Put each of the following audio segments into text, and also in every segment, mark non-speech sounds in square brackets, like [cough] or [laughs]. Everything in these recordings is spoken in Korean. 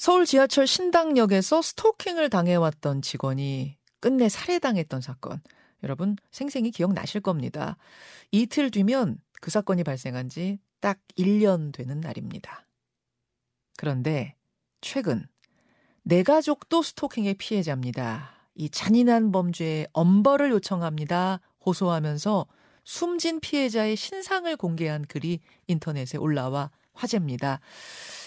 서울 지하철 신당역에서 스토킹을 당해왔던 직원이 끝내 살해당했던 사건. 여러분 생생히 기억나실 겁니다. 이틀 뒤면 그 사건이 발생한 지 딱 1년 되는 날입니다. 그런데 최근 내 가족도 스토킹의 피해자입니다. 이 잔인한 범죄에 엄벌을 요청합니다. 호소하면서 숨진 피해자의 신상을 공개한 글이 인터넷에 올라와 화제입니다.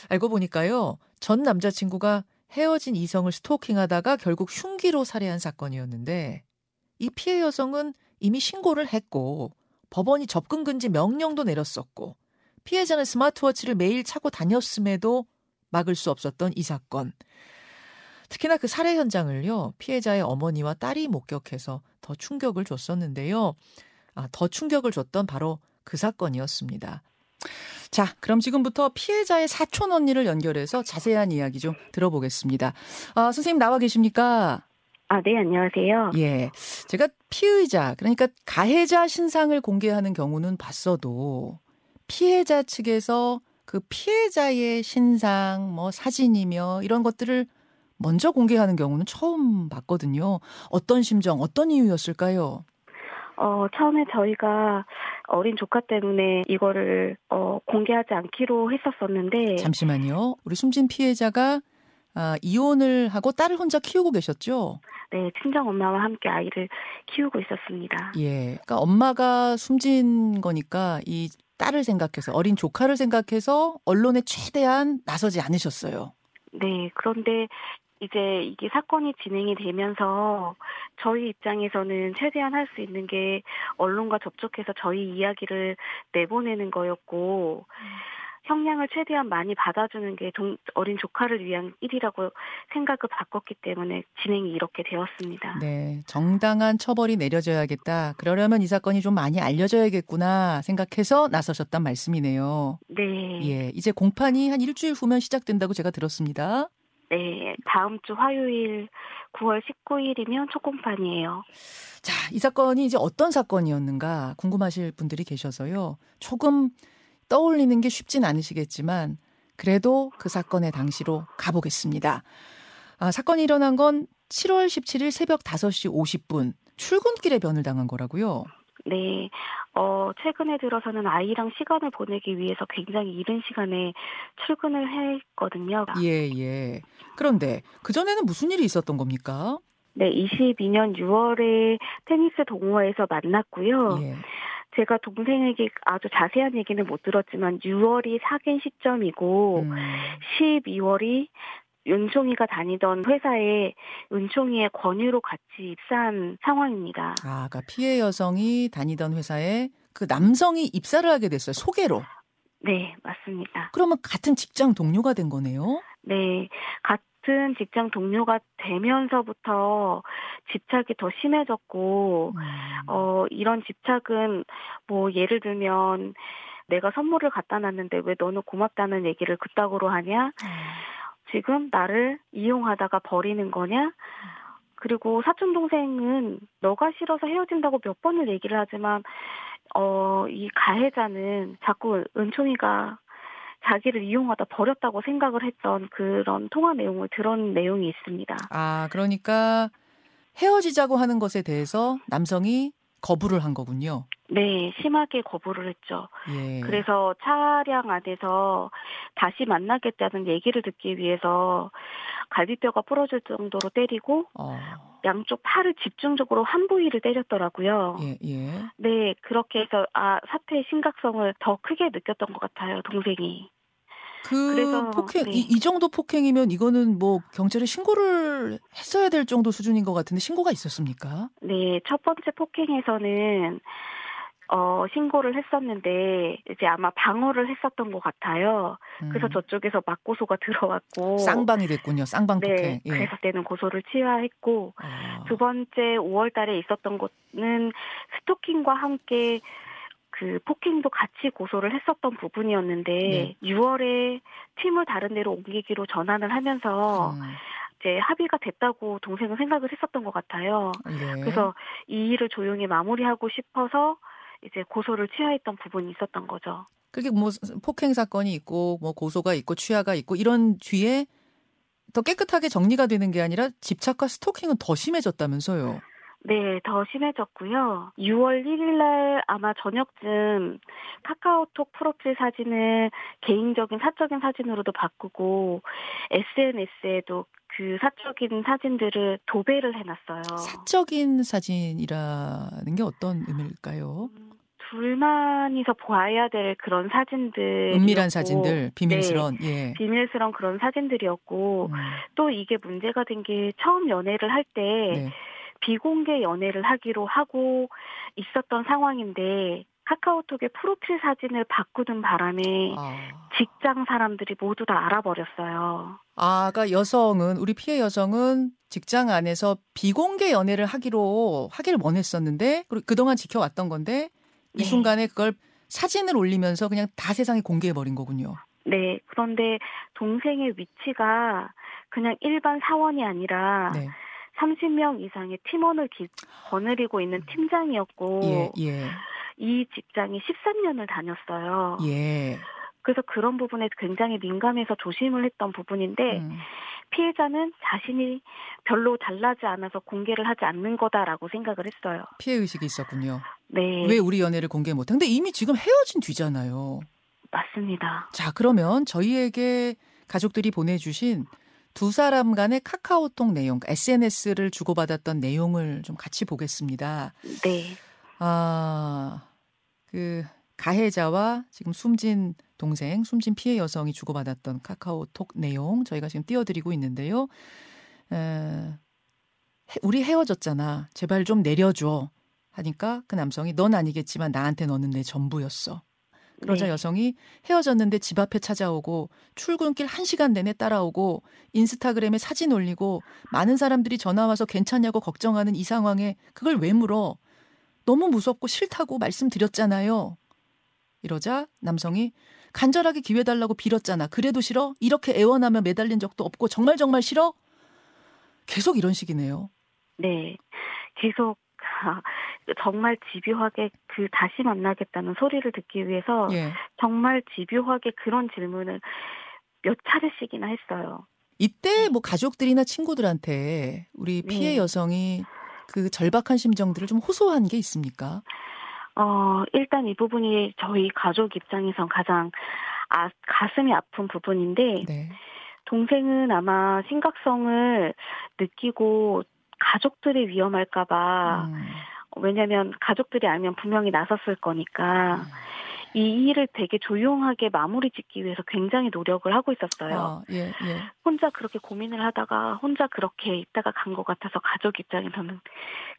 알고 보니까요, 전 남자친구가 헤어진 이성을 스토킹하다가 결국 흉기로 살해한 사건이었는데, 이 피해 여성은 이미 신고를 했고, 법원이 접근 금지 명령도 내렸었고, 피해자는 스마트워치를 매일 차고 다녔음에도 막을 수 없었던 이 사건. 특히나 그 살해 현장을요, 피해자의 어머니와 딸이 목격해서 더 충격을 줬었는데요. 아, 더 충격을 줬던 바로 그 사건이었습니다. 자, 그럼 지금부터 피해자의 사촌 언니를 연결해서 자세한 이야기 좀 들어보겠습니다. 아, 선생님 나와 계십니까? 아, 네, 안녕하세요. 예. 제가 피의자, 그러니까 가해자 신상을 공개하는 경우는 봤어도 피해자 측에서 그 피해자의 신상, 뭐 사진이며 이런 것들을 먼저 공개하는 경우는 처음 봤거든요. 어떤 심정, 어떤 이유였을까요? 어, 처음에 저희가 어린 조카 때문에 이거를 어, 공개하지 않기로 했었었는데 잠시만요. 우리 숨진 피해자가 아, 이혼을 하고 딸을 혼자 키우고 계셨죠? 네, 친정 엄마와 함께 아이를 키우고 있었습니다. 예. 그러니까 엄마가 숨진 거니까 이 딸을 생각해서 어린 조카를 생각해서 언론에 최대한 나서지 않으셨어요. 네, 그런데 이제 이게 사건이 진행이 되면서 저희 입장에서는 최대한 할 수 있는 게 언론과 접촉해서 저희 이야기를 내보내는 거였고 형량을 최대한 많이 받아주는 게 동, 어린 조카를 위한 일이라고 생각을 바꿨기 때문에 진행이 이렇게 되었습니다. 네, 정당한 처벌이 내려져야겠다. 그러려면 이 사건이 좀 많이 알려져야겠구나 생각해서 나서셨단 말씀이네요. 네. 예, 이제 공판이 한 일주일 후면 시작된다고 제가 들었습니다. 네, 다음 주 화요일 9월 19일이면 첫 공판이에요. 자, 이 사건이 이제 어떤 사건이었는가 궁금하실 분들이 계셔서요. 조금 떠올리는 게 쉽진 않으시겠지만 그래도 그 사건의 당시로 가보겠습니다. 아, 사건이 일어난 건 7월 17일 새벽 5시 50분 출근길에 변을 당한 거라고요. 네. 어, 최근에 들어서는 아이랑 시간을 보내기 위해서 굉장히 이른 시간에 출근을 했거든요. 예, 예. 그런데 그전에는 무슨 일이 있었던 겁니까? 네, 22년 6월에 테니스 동호회에서 만났고요. 예. 제가 동생에게 아주 자세한 얘기는 못 들었지만 6월이 사귄 시점이고 음. 12월이 윤총이가 다니던 회사에 은총이의 권유로 같이 입사한 상황입니다. 아, 그러니까 피해 여성이 다니던 회사에 그 남성이 입사를 하게 됐어요. 소개로. 네, 맞습니다. 그러면 같은 직장 동료가 된 거네요. 네, 같은 직장 동료가 되면서부터 집착이 더 심해졌고, 음. 어, 이런 집착은 뭐 예를 들면 내가 선물을 갖다 놨는데 왜 너는 고맙다는 얘기를 그따구로 하냐? 지금 나를 이용하다가 버리는 거냐? 그리고 사촌 동생은 너가 싫어서 헤어진다고 몇 번을 얘기를 하지만 어, 이 가해자는 자꾸 은총이가 자기를 이용하다 버렸다고 생각을 했던 그런 통화 내용을 들은 내용이 있습니다. 아, 그러니까 헤어지자고 하는 것에 대해서 남성이 거부를 한 거군요. 네, 심하게 거부를 했죠. 예. 그래서 차량 안에서 다시 만나겠다는 얘기를 듣기 위해서 갈비뼈가 부러질 정도로 때리고 어. 양쪽 팔을 집중적으로 한 부위를 때렸더라고요. 예, 예. 네, 그렇게 해서 아 사태의 심각성을 더 크게 느꼈던 것 같아요, 동생이. 그 그래서, 폭행 네. 이, 이 정도 폭행이면 이거는 뭐 경찰에 신고를 했어야 될 정도 수준인 것 같은데 신고가 있었습니까? 네, 첫 번째 폭행에서는 어 신고를 했었는데 이제 아마 방어를 했었던 것 같아요. 그래서 음. 저쪽에서 맞고소가 들어왔고 쌍방이 됐군요. 쌍방 폭행. 네, 예. 그래서 때는 고소를 취하했고 어. 두 번째 5월달에 있었던 것은 스토킹과 함께 그 폭행도 같이 고소를 했었던 부분이었는데 네. 6월에 팀을 다른 데로 옮기기로 전환을 하면서 음, 이제 합의가 됐다고 동생은 생각을 했었던 것 같아요. 예. 그래서 이 일을 조용히 마무리하고 싶어서 이제 고소를 취하했던 부분이 있었던 거죠. 그게 뭐 폭행 사건이 있고 뭐 고소가 있고 취하가 있고 이런 뒤에 더 깨끗하게 정리가 되는 게 아니라 집착과 스토킹은 더 심해졌다면서요. 네, 더 심해졌고요. 6월 1일 날 아마 저녁쯤 카카오톡 프로필 사진을 개인적인 사적인 사진으로도 바꾸고 SNS에도 그 사적인 사진들을 도배를 해놨어요. 사적인 사진이라는 게 어떤 의미일까요? 음, 둘만이서 보아야 될 그런 사진들. 은밀한 사진들, 비밀스러운, 네, 예. 비밀스러운 그런 사진들이었고, 음. 또 이게 문제가 된 게 처음 연애를 할때 네. 비공개 연애를 하기로 하고 있었던 상황인데 카카오톡의 프로필 사진을 바꾸는 바람에 아. 직장 사람들이 모두 다 알아버렸어요. 아, 그러니까 여성은 우리 피해 여성은 직장 안에서 비공개 연애를 하기로 하기를 원했었는데 그리고 그동안 지켜왔던 건데 이 네. 순간에 그걸 사진을 올리면서 그냥 다 세상에 공개해 버린 거군요. 네. 그런데 동생의 위치가 그냥 일반 사원이 아니라 네. 30명 이상의 팀원을 기, 거느리고 있는 팀장이었고 예, 예. 이 직장이 13년을 다녔어요. 예. 그래서 그런 부분에 굉장히 민감해서 조심을 했던 부분인데 음. 피해자는 자신이 별로 달라지 않아서 공개를 하지 않는 거다라고 생각을 했어요. 피해 의식이 있었군요. 네. 왜 우리 연애를 공개 못? 근데 이미 지금 헤어진 뒤잖아요. 맞습니다. 자, 그러면 저희에게 가족들이 보내주신 두 사람 간의 카카오톡 내용, SNS를 주고받았던 내용을 좀 같이 보겠습니다. 네. 아, 그 가해자와 지금 숨진 동생, 숨진 피해 여성이 주고받았던 카카오톡 내용 저희가 지금 띄워드리고 있는데요. 에, 우리 헤어졌잖아. 제발 좀 내려줘. 하니까 그 남성이 넌 아니겠지만 나한테 너는 내 전부였어. 그러자 네. 여성이 헤어졌는데 집 앞에 찾아오고 출근길 1시간 내내 따라오고 인스타그램에 사진 올리고 많은 사람들이 전화 와서 괜찮냐고 걱정하는 이 상황에 그걸 왜 물어? 너무 무섭고 싫다고 말씀드렸잖아요. 이러자 남성이 간절하게 기회 달라고 빌었잖아. 그래도 싫어? 이렇게 애원하며 매달린 적도 없고 정말 정말 싫어? 계속 이런 식이네요. 네. 계속 [laughs] 정말 집요하게 그 다시 만나겠다는 소리를 듣기 위해서 예. 정말 집요하게 그런 질문을 몇 차례씩이나 했어요. 이때 뭐 가족들이나 친구들한테 우리 피해 네. 여성이 그 절박한 심정들을 좀 호소한 게 있습니까? 어, 일단 이 부분이 저희 가족 입장에선 가장 아, 가슴이 아픈 부분인데, 네. 동생은 아마 심각성을 느끼고 가족들이 위험할까봐 음. 왜냐하면 가족들이 알면 분명히 나섰을 거니까 음. 이 일을 되게 조용하게 마무리 짓기 위해서 굉장히 노력을 하고 있었어요. 아, 예, 예. 혼자 그렇게 고민을 하다가 혼자 그렇게 있다가 간 것 같아서 가족 입장에서는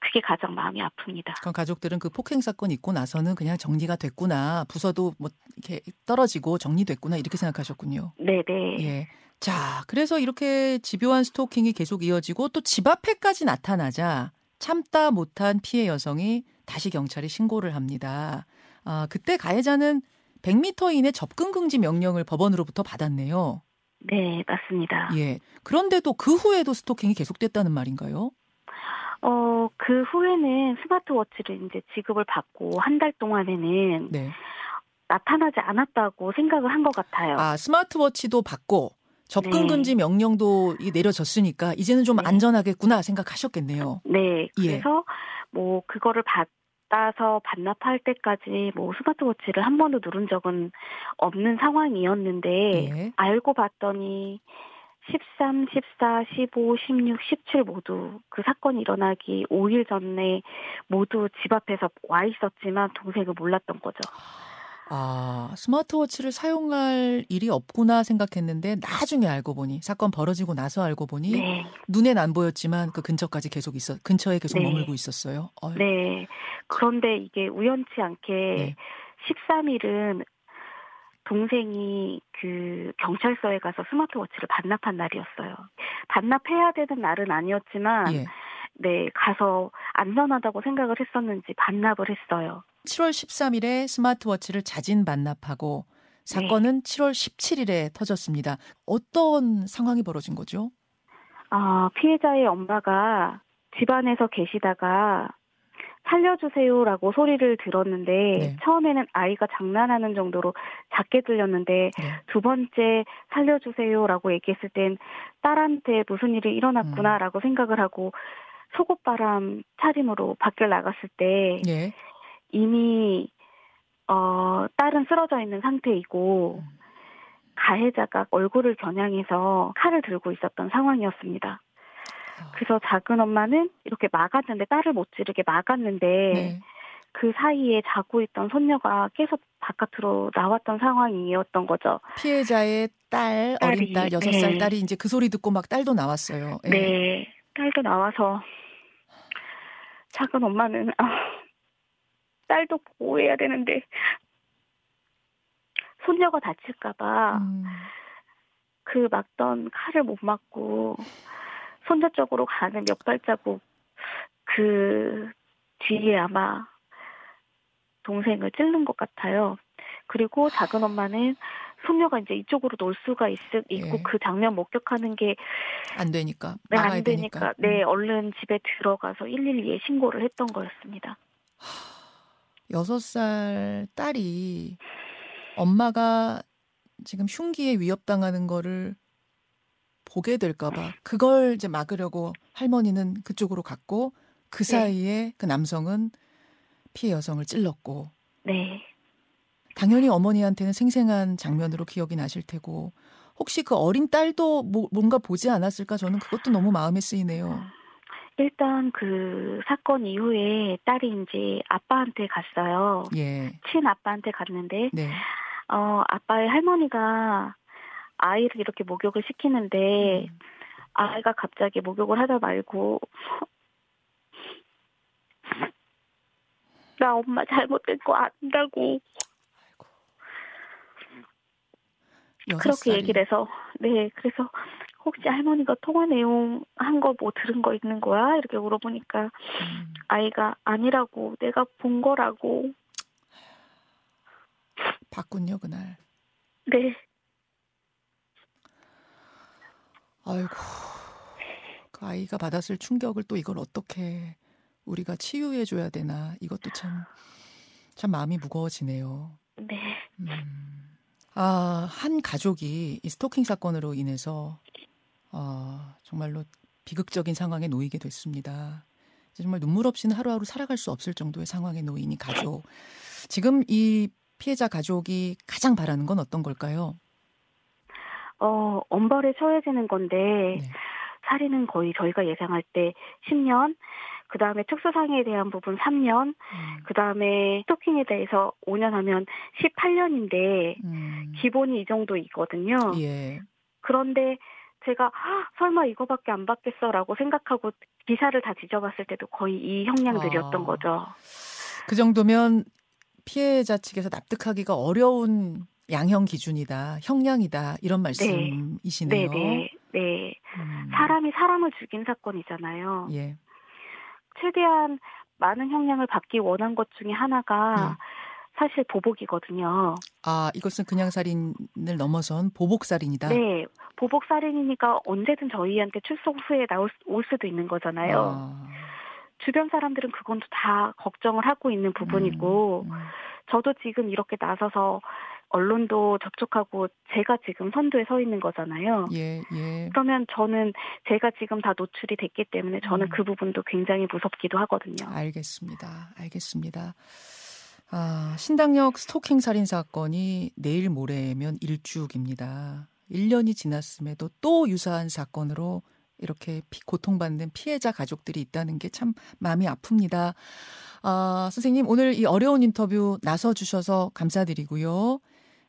그게 가장 마음이 아픕니다. 그럼 가족들은 그 폭행 사건 있고 나서는 그냥 정리가 됐구나. 부서도 뭐 이렇게 떨어지고 정리됐구나 이렇게 생각하셨군요. 네, 네. 예. 자, 그래서 이렇게 집요한 스토킹이 계속 이어지고 또 집 앞에까지 나타나자 참다 못한 피해 여성이 다시 경찰에 신고를 합니다. 아, 그때 가해자는 100m 이내 접근 금지 명령을 법원으로부터 받았네요. 네, 맞습니다. 예. 그런데도 그 후에도 스토킹이 계속됐다는 말인가요? 어, 그 후에는 스마트워치를 이제 지급을 받고 한 달 동안에는 네. 나타나지 않았다고 생각을 한 것 같아요. 아, 스마트워치도 받고 접근 네. 금지 네. 명령도 내려졌으니까 이제는 좀 네. 안전하겠구나 생각하셨겠네요. 네. 예. 그래서 예. 뭐 그거를 받 아서 반납할 때까지 뭐 스마트워치를 한 번도 누른 적은 없는 상황이었는데 예. 알고 봤더니 13, 14, 15, 16, 17 모두 그 사건이 일어나기 5일 전에 모두 집 앞에서 와 있었지만 동생은 몰랐던 거죠. 아, 스마트워치를 사용할 일이 없구나 생각했는데 나중에 알고 보니 사건 벌어지고 나서 알고 보니 네. 눈엔 안 보였지만 그 근처까지 계속 있어 근처에 계속 네. 머물고 있었어요. 어휴. 네. 그런데 이게 우연치 않게 네. 13일은 동생이 그 경찰서에 가서 스마트워치를 반납한 날이었어요. 반납해야 되는 날은 아니었지만 예. 네, 가서 안전하다고 생각을 했었는지 반납을 했어요. 7월 13일에 스마트워치를 자진 반납하고 사건은 네. 7월 17일에 터졌습니다. 어떤 상황이 벌어진 거죠? 아, 피해자의 엄마가 집안에서 계시다가 살려주세요라고 소리를 들었는데 네. 처음에는 아이가 장난하는 정도로 작게 들렸는데 네. 두 번째 살려주세요라고 얘기했을 땐 딸한테 무슨 일이 일어났구나라고 음. 생각을 하고 속옷바람 차림으로 밖을 나갔을 때 네. 이미 어 딸은 쓰러져 있는 상태이고 음. 가해자가 얼굴을 겨냥해서 칼을 들고 있었던 상황이었습니다. 그래서 작은 엄마는 이렇게 막았는데 딸을 못 찌르게 막았는데 네. 그 사이에 자고 있던 손녀가 계속 바깥으로 나왔던 상황이었던 거죠. 피해자의 딸, 딸이, 어린 딸, 여섯 살 네. 딸이 이제 그 소리 듣고 막 딸도 나왔어요. 네. 네. 딸도 나와서 작은 엄마는 아, 딸도 보호해야 되는데 손녀가 다칠까봐 음. 그 막던 칼을 못 맞고 손자 쪽으로 가는 몇 발자국 그 뒤에 아마 동생을 찔른 것 같아요. 그리고 작은 엄마는 손녀가 이제 이쪽으로 놀 수가 있, 있고 예. 그 장면 목격하는 게 안 되니까 네, 안 되니까 되니까. 네 음. 얼른 집에 들어가서 112에 신고를 했던 거였습니다. 여섯 살 딸이 엄마가 지금 흉기에 위협당하는 거를 보게 될까봐 그걸 이제 막으려고 할머니는 그쪽으로 갔고 그 네. 사이에 그 남성은 피해 여성을 찔렀고. 네. 당연히 어머니한테는 생생한 장면으로 기억이 나실 테고 혹시 그 어린 딸도 뭐, 뭔가 보지 않았을까 저는 그것도 너무 마음에 쓰이네요. 일단 그 사건 이후에 딸이 이제 아빠한테 갔어요. 예. 친 아빠한테 갔는데 네. 어 아빠의 할머니가 아이를 이렇게 목욕을 시키는데 음. 아이가 갑자기 목욕을 하다 말고 나 엄마 잘못된 거 안다고 그렇게. 얘기를 해서 네 그래서 혹시 할머니가 통화 내용 한 거 뭐 들은 거 있는 거야 이렇게 물어보니까 음. 아이가 아니라고 내가 본 거라고 봤군요 그날 네 아이고, 그 아이가 받았을 충격을 또 이걸 어떻게 우리가 치유해 줘야 되나 이것도 참, 참 마음이 무거워지네요. 네. 음. 아, 한 가족이 이 스토킹 사건으로 인해서, 아, 정말로 비극적인 상황에 놓이게 됐습니다. 정말 눈물 없이는 하루하루 살아갈 수 없을 정도의 상황에 이 가족. 지금 이 피해자 가족이 가장 바라는 건 어떤 걸까요? 어, 엄벌에 처해지는 건데, 네. 살인은 거의 저희가 예상할 때 10년, 그 다음에 특수상해에 대한 부분 3년, 음. 그 다음에 스토킹에 대해서 5년 하면 18년인데, 음. 기본이 이 정도이거든요. 예. 그런데 제가 아, 설마 이거밖에 안 받겠어라고 생각하고 기사를 다 뒤져봤을 때도 거의 이 형량들이었던 아. 거죠. 그 정도면 피해자 측에서 납득하기가 어려운 양형 기준이다, 형량이다 이런 네. 말씀이시네요. 네, 네, 네. 음. 사람이 사람을 죽인 사건이잖아요. 예. 최대한 많은 형량을 받기 원한 것 중에 하나가 네. 사실 보복이거든요. 아, 이것은 그냥 살인을 넘어선 보복 살인이다. 네, 보복 살인이니까 언제든 저희한테 출석 후에 나올 올 수도 있는 거잖아요. 아. 주변 사람들은 그건 다 걱정을 하고 있는 부분이고, 음, 음. 저도 지금 이렇게 나서서 언론도 접촉하고 제가 지금 선두에 서 있는 거잖아요. 예, 예. 그러면 저는 제가 지금 다 노출이 됐기 때문에 저는 음. 그 부분도 굉장히 무섭기도 하거든요. 알겠습니다. 알겠습니다. 아, 신당역 스토킹 살인 사건이 내일 모레면 일주기입니다. 1년이 지났음에도 또 유사한 사건으로 이렇게 고통받는 피해자 가족들이 있다는 게 참 마음이 아픕니다. 아, 선생님, 오늘 이 어려운 인터뷰 나서 주셔서 감사드리고요.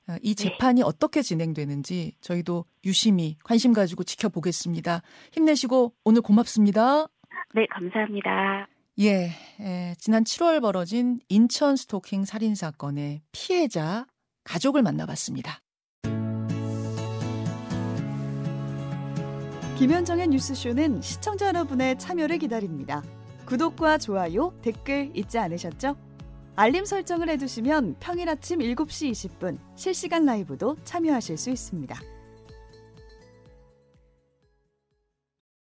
아, 이 네. 재판이 네. 어떻게 진행되는지 저희도 유심히 관심 가지고 지켜보겠습니다. 힘내시고 오늘 고맙습니다. 네, 감사합니다. 예, 예, 지난 7월 벌어진 인천 스토킹 살인 사건의 피해자 가족을 만나봤습니다. 김현정의 뉴스쇼는 시청자 여러분의 참여를 기다립니다. 구독과 좋아요, 댓글 잊지 않으셨죠? 알림 설정을 해두시면 평일 아침 7시 20분 실시간 라이브도 참여하실 수 있습니다.